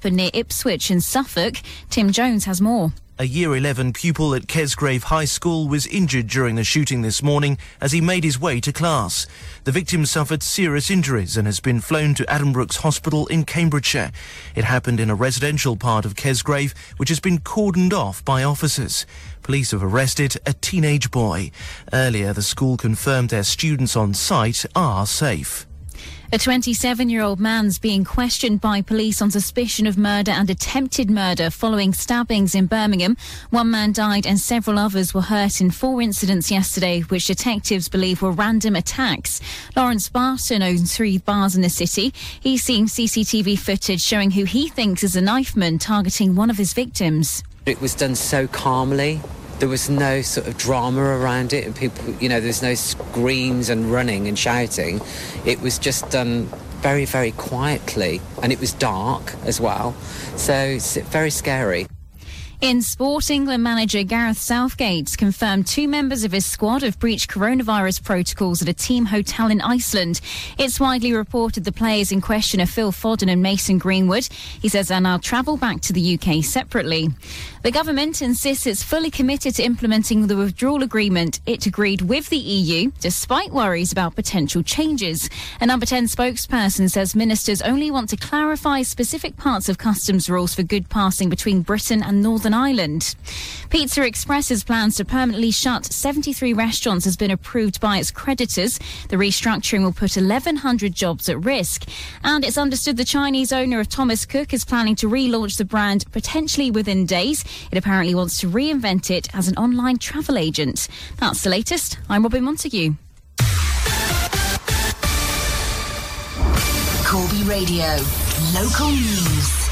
happened near Ipswich in Suffolk. Tim Jones has more. A year 11 pupil at Kesgrave High School was injured during the shooting this morning as he made his way to class. The victim suffered serious injuries and has been flown to Addenbrooke's Hospital in Cambridgeshire. It happened in a residential part of Kesgrave, which has been cordoned off by officers. Police have arrested a teenage boy. Earlier, the school confirmed their students on site are safe. A 27 year old man's being questioned by police on suspicion of murder and attempted murder following stabbings in Birmingham. One man died and several others were hurt in four incidents yesterday, which detectives believe were random attacks. Lawrence Barton owns three bars in the city. He's seen CCTV footage showing who he thinks is a knife man targeting one of his victims. It was done so calmly there was no sort of drama around it and people you know there's no screams and running and shouting it was just done very very quietly and it was dark as well so it's very scary in sport, England manager Gareth Southgate confirmed two members of his squad have breached coronavirus protocols at a team hotel in Iceland. It's widely reported the players in question are Phil Foden and Mason Greenwood. He says they'll now travel back to the UK separately. The government insists it's fully committed to implementing the withdrawal agreement it agreed with the EU, despite worries about potential changes. A number 10 spokesperson says ministers only want to clarify specific parts of customs rules for good passing between Britain and Northern Ireland. Pizza Express's plans to permanently shut 73 restaurants has been approved by its creditors. The restructuring will put 1,100 jobs at risk. And it's understood the Chinese owner of Thomas Cook is planning to relaunch the brand potentially within days. It apparently wants to reinvent it as an online travel agent. That's the latest. I'm Robin Montague. Corby Radio, local news.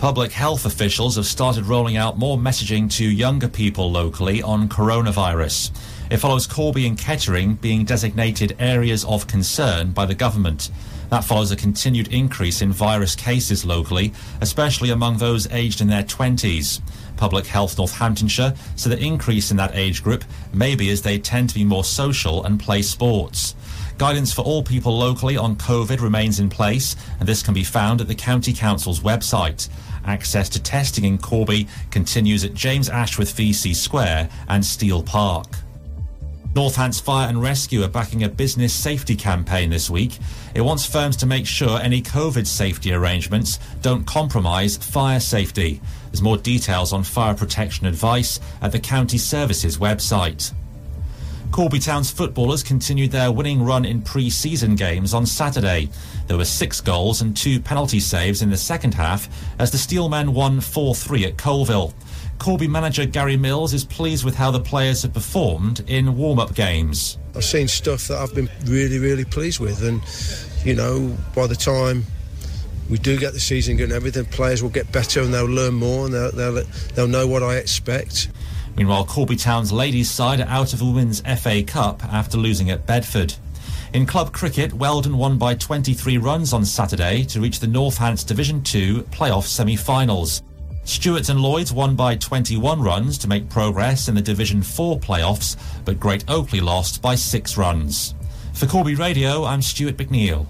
Public health officials have started rolling out more messaging to younger people locally on coronavirus. It follows Corby and Kettering being designated areas of concern by the government. That follows a continued increase in virus cases locally, especially among those aged in their 20s. Public Health Northamptonshire said the increase in that age group may be as they tend to be more social and play sports. Guidance for all people locally on COVID remains in place, and this can be found at the County Council's website. Access to testing in Corby continues at James Ashworth VC Square and Steel Park. Northants Fire and Rescue are backing a business safety campaign this week. It wants firms to make sure any COVID safety arrangements don't compromise fire safety. There's more details on fire protection advice at the County Services website. Corby Town's footballers continued their winning run in pre-season games on Saturday. There were six goals and two penalty saves in the second half as the Steelmen won 4-3 at Coalville. Corby manager Gary Mills is pleased with how the players have performed in warm-up games. I've seen stuff that I've been really, really pleased with and, you know, by the time we do get the season going, everything players will get better and they'll learn more and they'll, they'll, they'll know what I expect. Meanwhile, Corby Town's ladies' side are out of the Women's FA Cup after losing at Bedford. In club cricket, Weldon won by 23 runs on Saturday to reach the Northants Division 2 playoff semi-finals. Stewarts and Lloyds won by 21 runs to make progress in the Division 4 playoffs, but Great Oakley lost by 6 runs. For Corby Radio, I'm Stuart McNeil.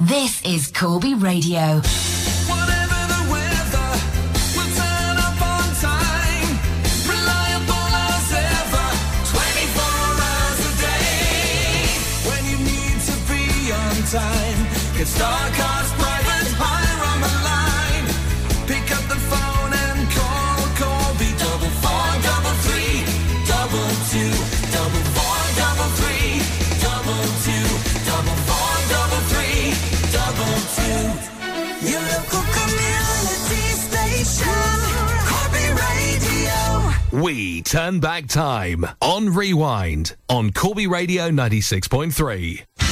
This is Corby Radio. time. Get Starcars private Your local community station. Corby Radio. We turn back time on Rewind on Corby Radio 96.3.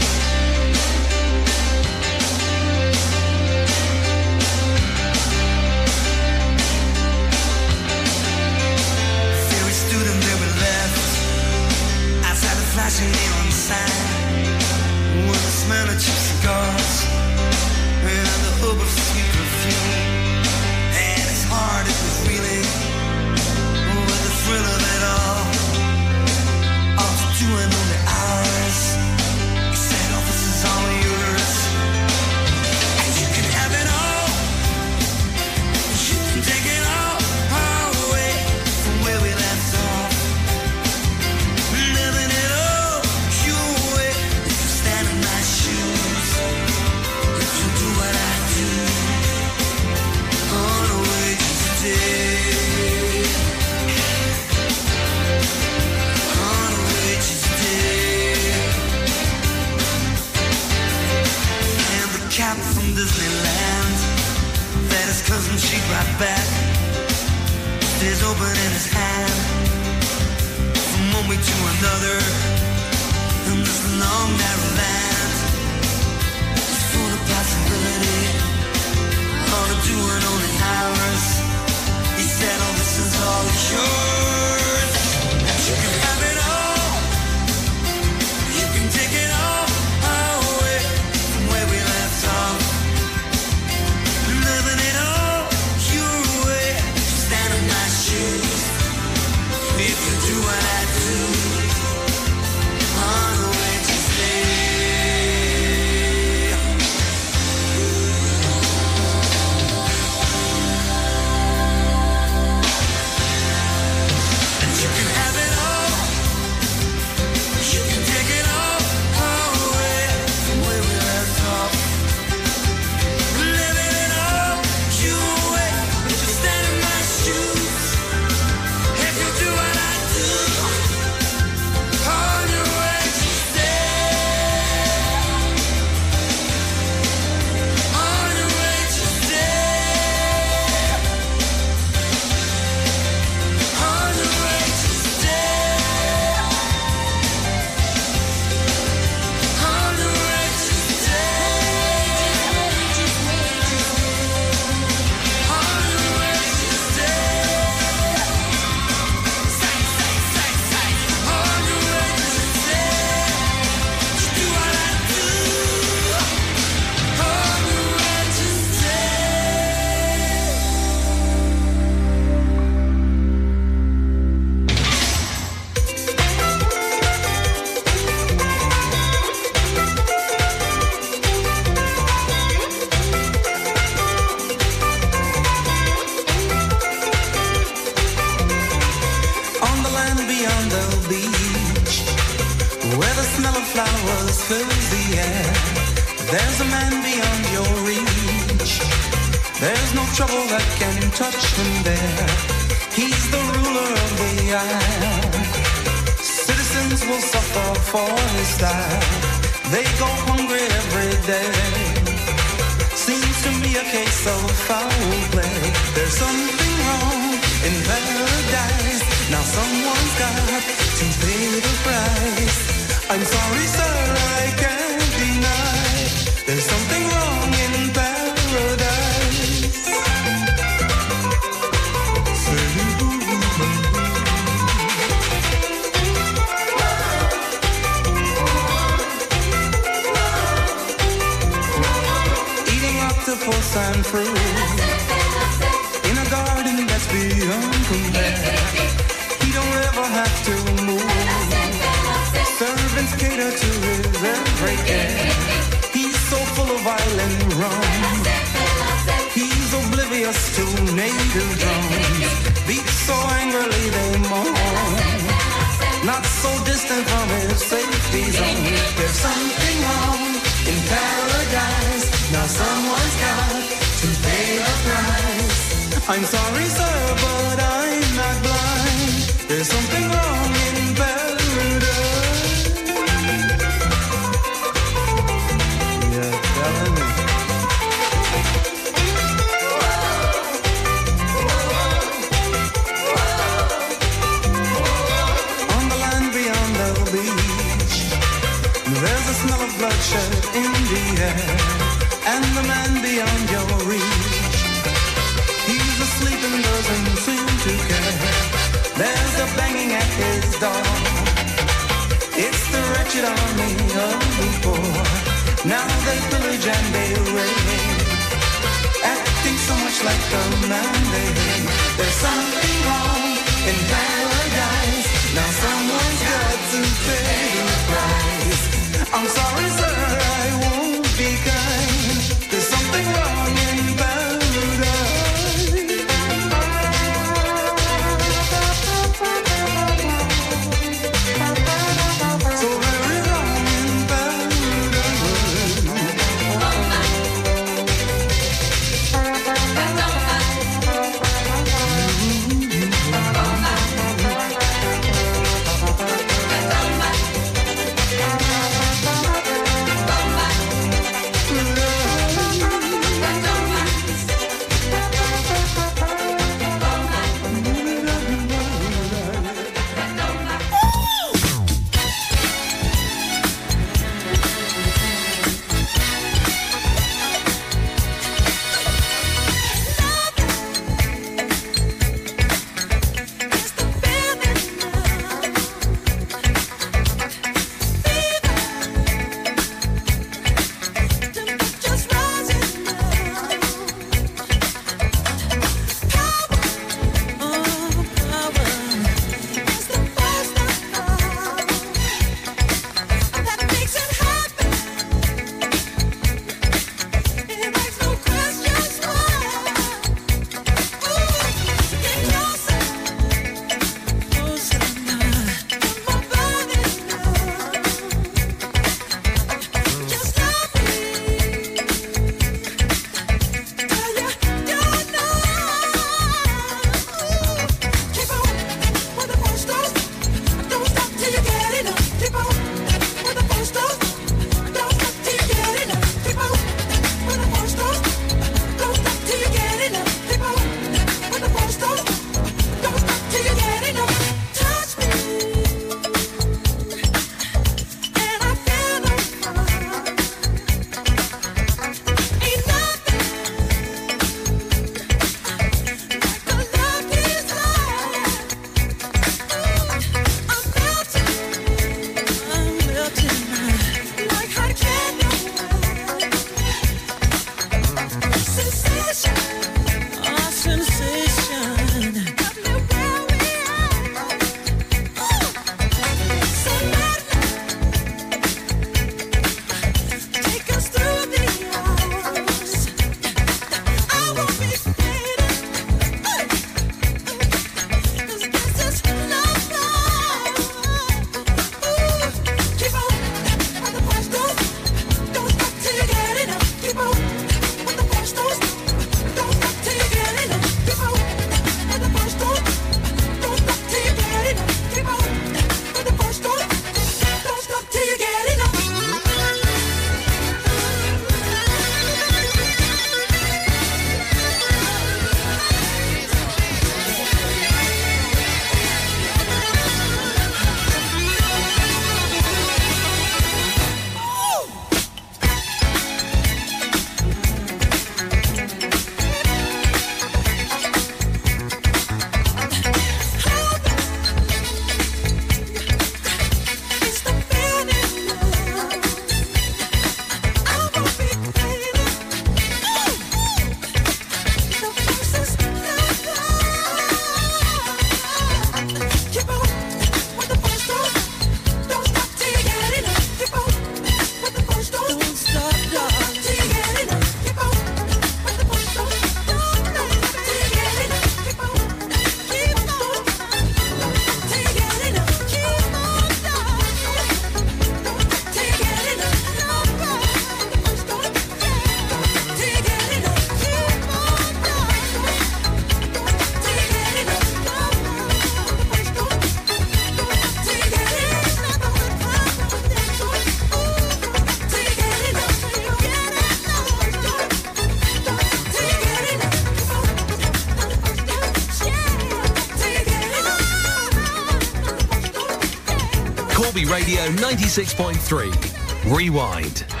96.3. Rewind.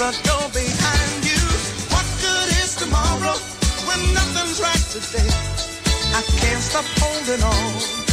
behind you. What good is tomorrow when nothing's right today? I can't stop holding on.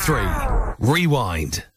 96.3. Rewind.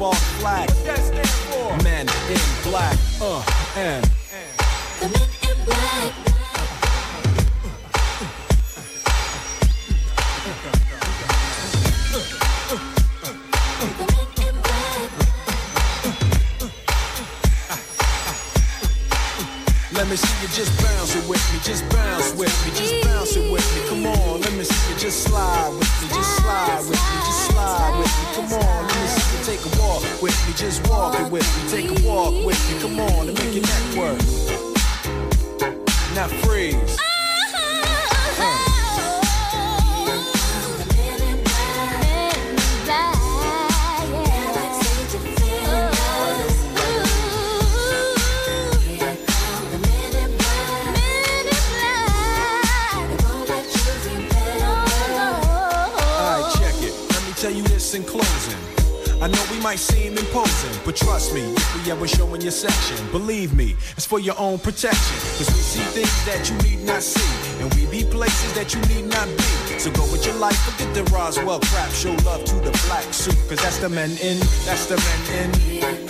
MIBs freezing up all the flag. What that stand for? Men in black. Uh, and. Let me see you just bounce it with me, just bounce with me, just bounce it with me. Come on, let me see you just slide might seem imposing, but trust me, we ever show in your section, believe me, it's for your own protection. Cause we see things that you need not see, and we be places that you need not be. So go with your life, forget the Roswell crap, show love to the black suit, cause that's the men in, that's the men in.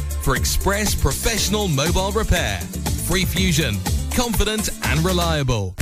for express professional mobile repair. Free Fusion, confident and reliable.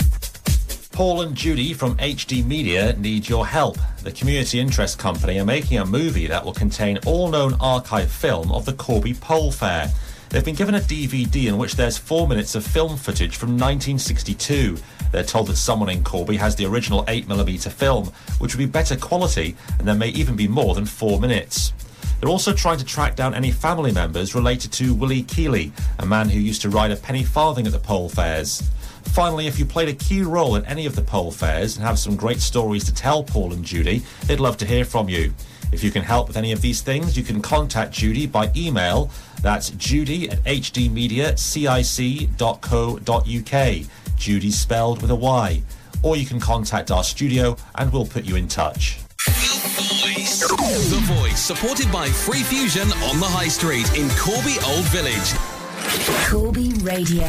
Paul and Judy from HD Media need your help. The Community Interest Company are making a movie that will contain all known archive film of the Corby Pole Fair. They've been given a DVD in which there's four minutes of film footage from 1962. They're told that someone in Corby has the original 8mm film, which would be better quality, and there may even be more than four minutes. They're also trying to track down any family members related to Willie Keeley, a man who used to ride a penny farthing at the pole fairs. Finally, if you played a key role at any of the pole fairs and have some great stories to tell Paul and Judy, they'd love to hear from you. If you can help with any of these things, you can contact Judy by email. That's judy at hdmediacic.co.uk. Judy spelled with a Y. Or you can contact our studio and we'll put you in touch. The Voice, supported by Free Fusion on the High Street in Corby Old Village. Corby Radio.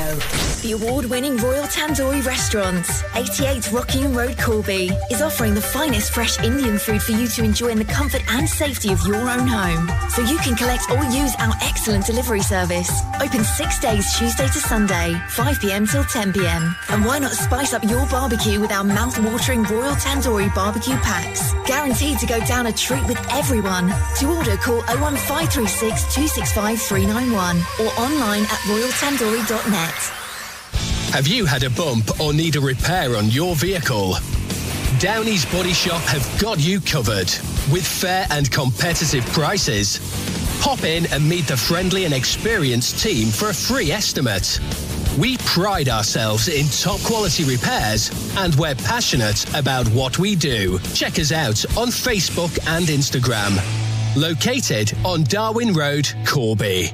The award-winning Royal Tandoori Restaurants, 88 Rockingham Road, Corby, is offering the finest fresh Indian food for you to enjoy in the comfort and safety of your own home. So you can collect or use our excellent delivery service. Open six days, Tuesday to Sunday, 5 p.m. till 10 p.m. And why not spice up your barbecue with our mouth-watering Royal Tandoori barbecue packs? Guaranteed to go down a treat with everyone. To order, call 01536 265 391 or online at. Have you had a bump or need a repair on your vehicle? Downey's Body Shop have got you covered with fair and competitive prices. Pop in and meet the friendly and experienced team for a free estimate. We pride ourselves in top quality repairs and we're passionate about what we do. Check us out on Facebook and Instagram. Located on Darwin Road, Corby.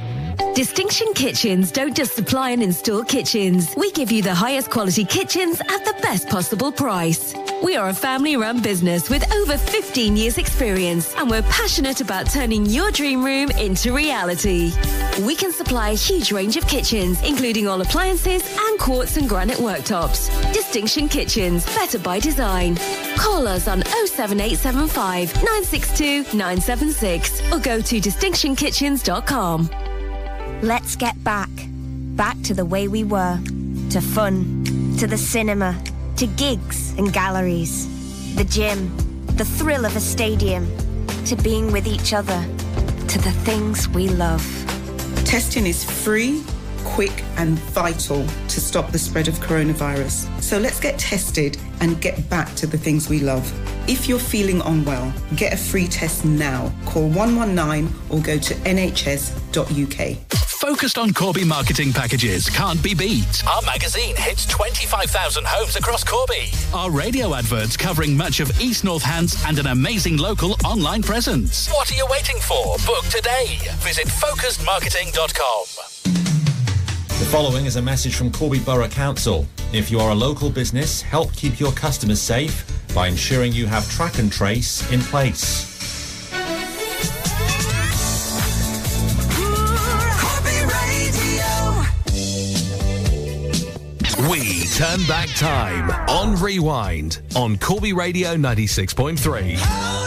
Distinction Kitchens don't just supply and install kitchens. We give you the highest quality kitchens at the best possible price. We are a family run business with over 15 years experience and we're passionate about turning your dream room into reality. We can supply a huge range of kitchens, including all appliances and quartz and granite worktops. Distinction Kitchens, better by design. Call us on 07875 962 976 or go to distinctionkitchens.com. Let's get back. Back to the way we were. To fun. To the cinema. To gigs and galleries. The gym. The thrill of a stadium. To being with each other. To the things we love. Testing is free, quick, and vital to stop the spread of coronavirus. So let's get tested and get back to the things we love. If you're feeling unwell, get a free test now. Call 119 or go to nhs.uk. Focused on Corby marketing packages can't be beat. Our magazine hits 25,000 homes across Corby. Our radio adverts covering much of East Northants and an amazing local online presence. What are you waiting for? Book today. Visit focusedmarketing.com. The following is a message from Corby Borough Council. If you are a local business, help keep your customers safe by ensuring you have track and trace in place. We turn back time on Rewind on Corby Radio 96.3.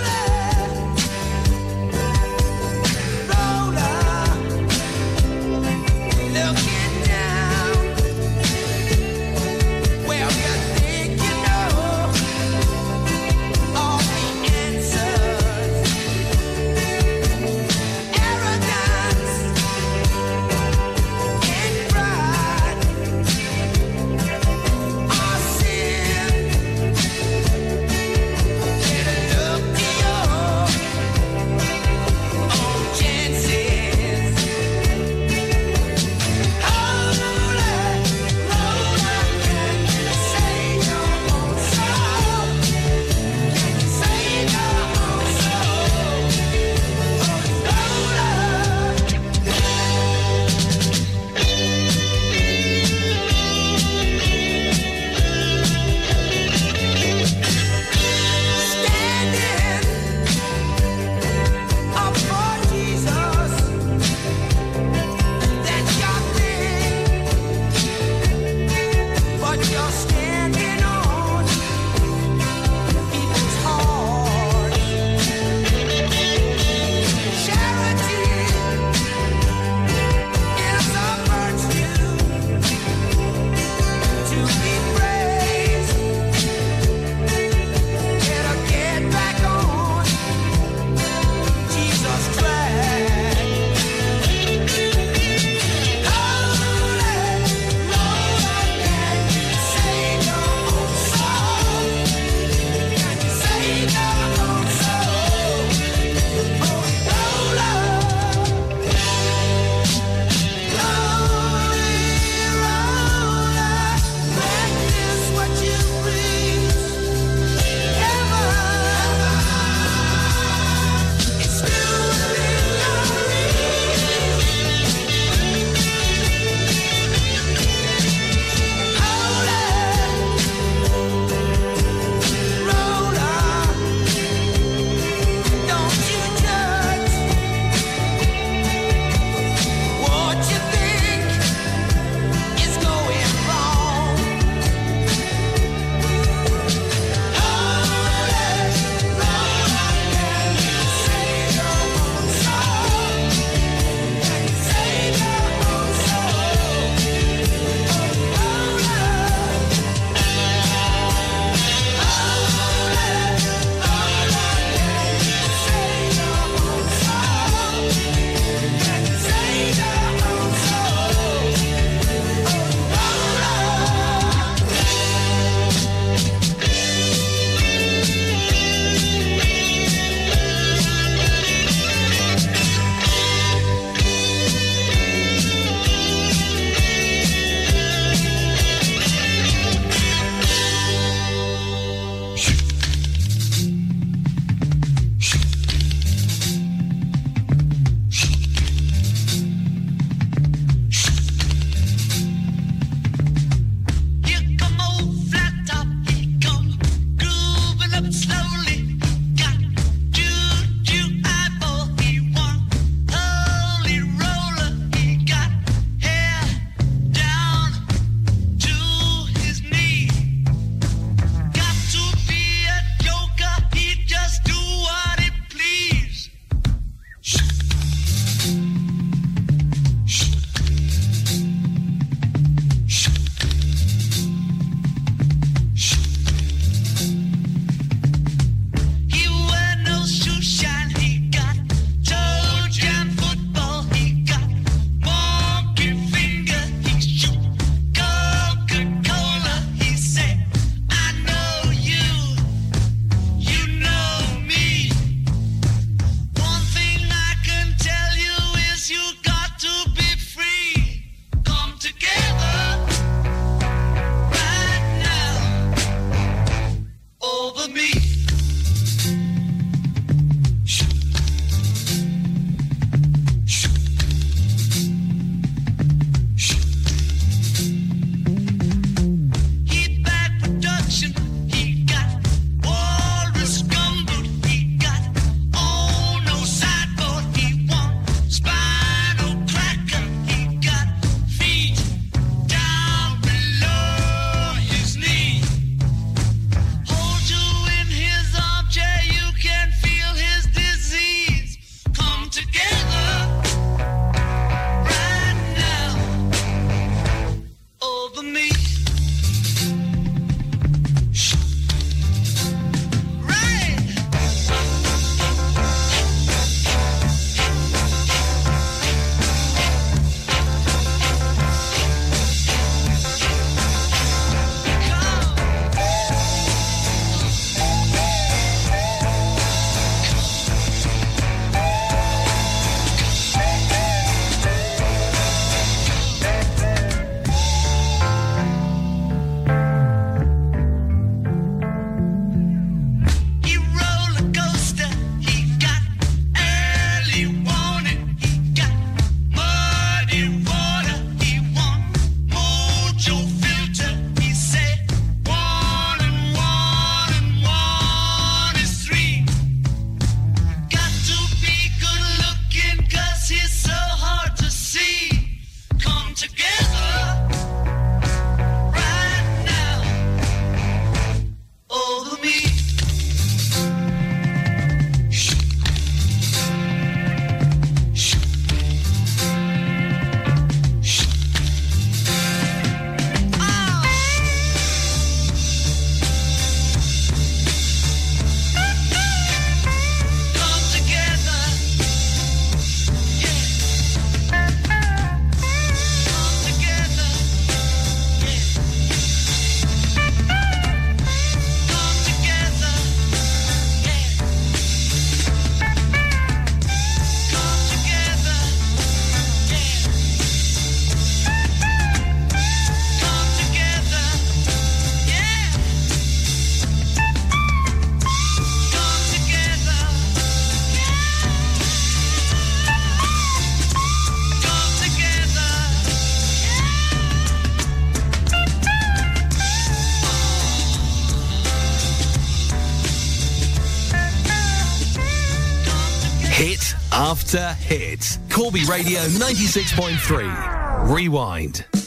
after hit. Corby Radio 96.3. Rewind.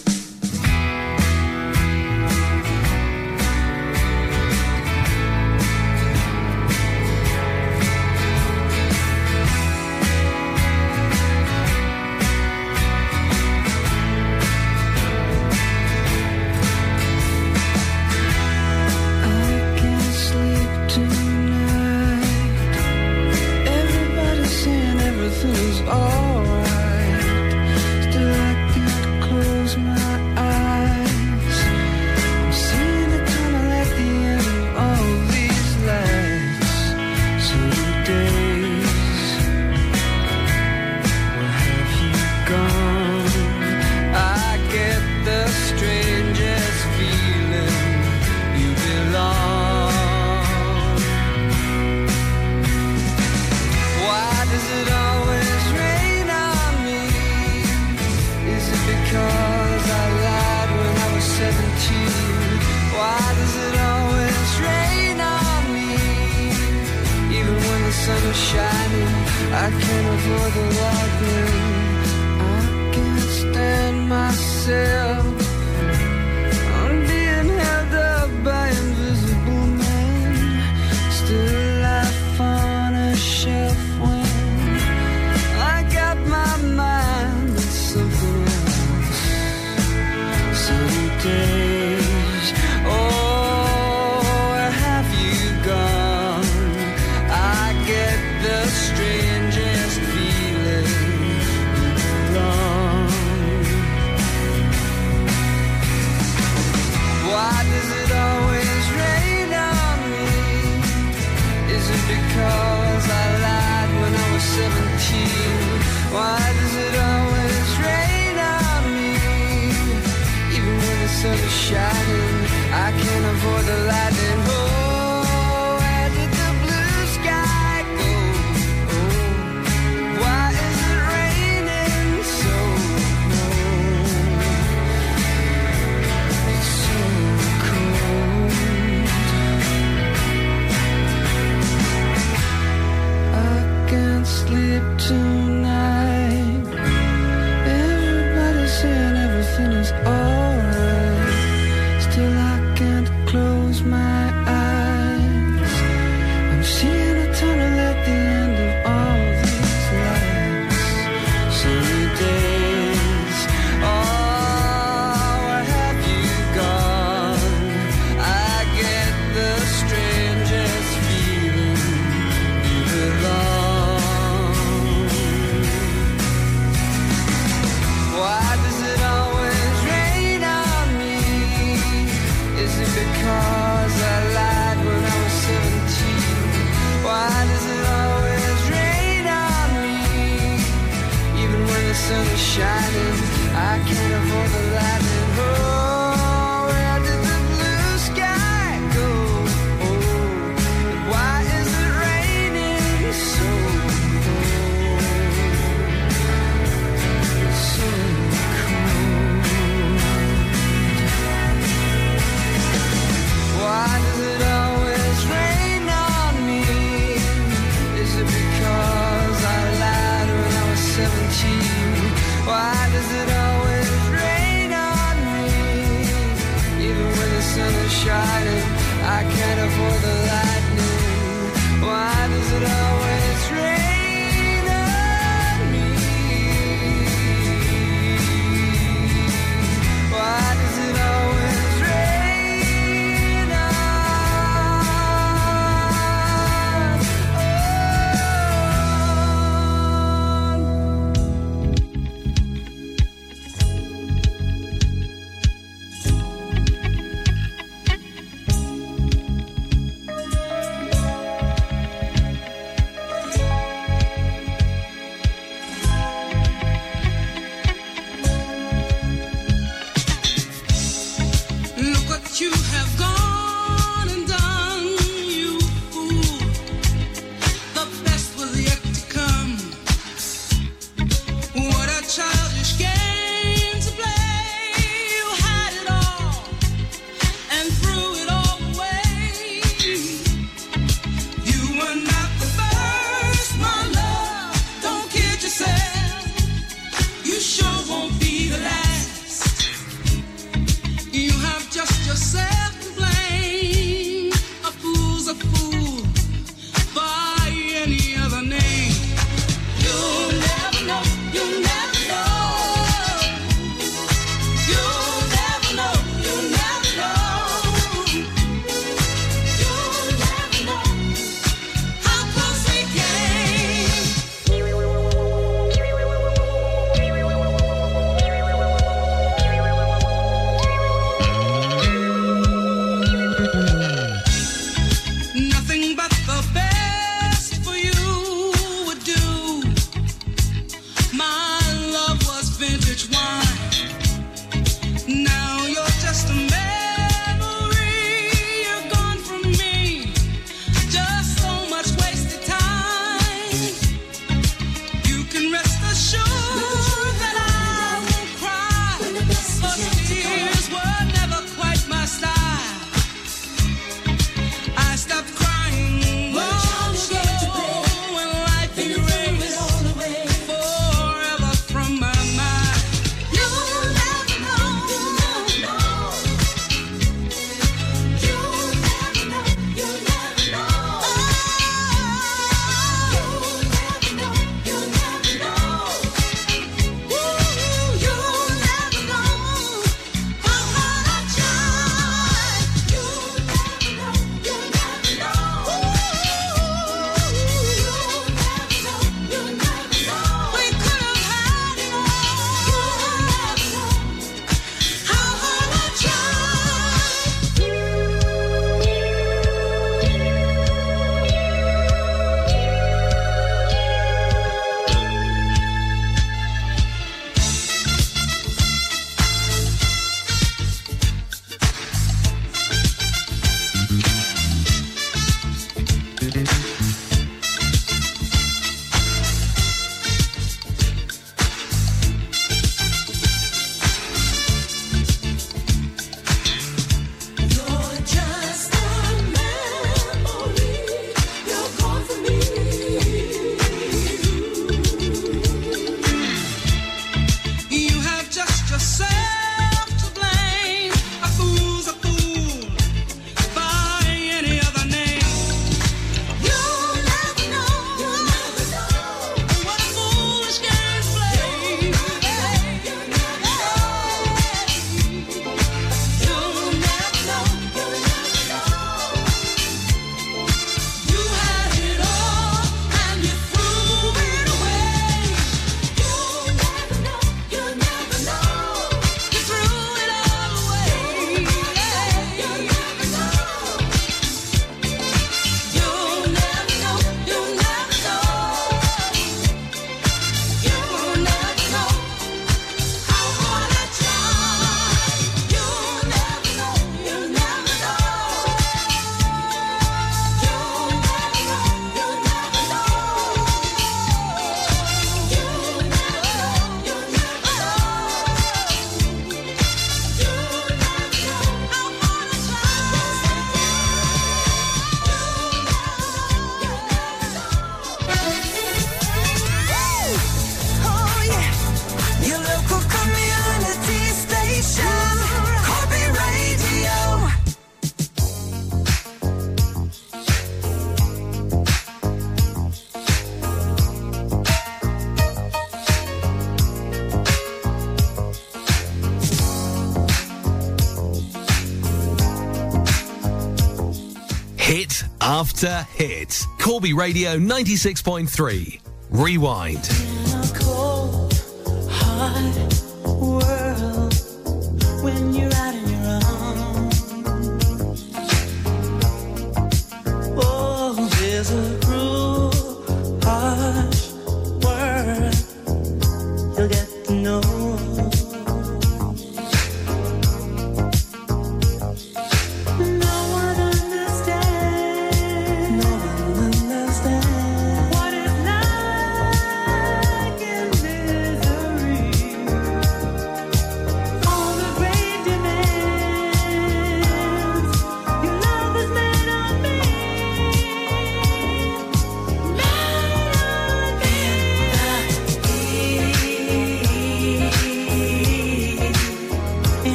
After hit. Corby Radio 96.3. Rewind.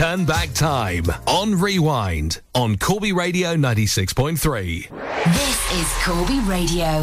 Turn back time on Rewind on Corby Radio 96.3. This is Corby Radio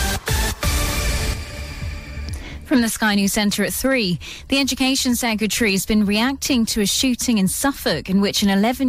From the Sky News Centre at 3, the Education Secretary has been reacting to a shooting in Suffolk in which an 11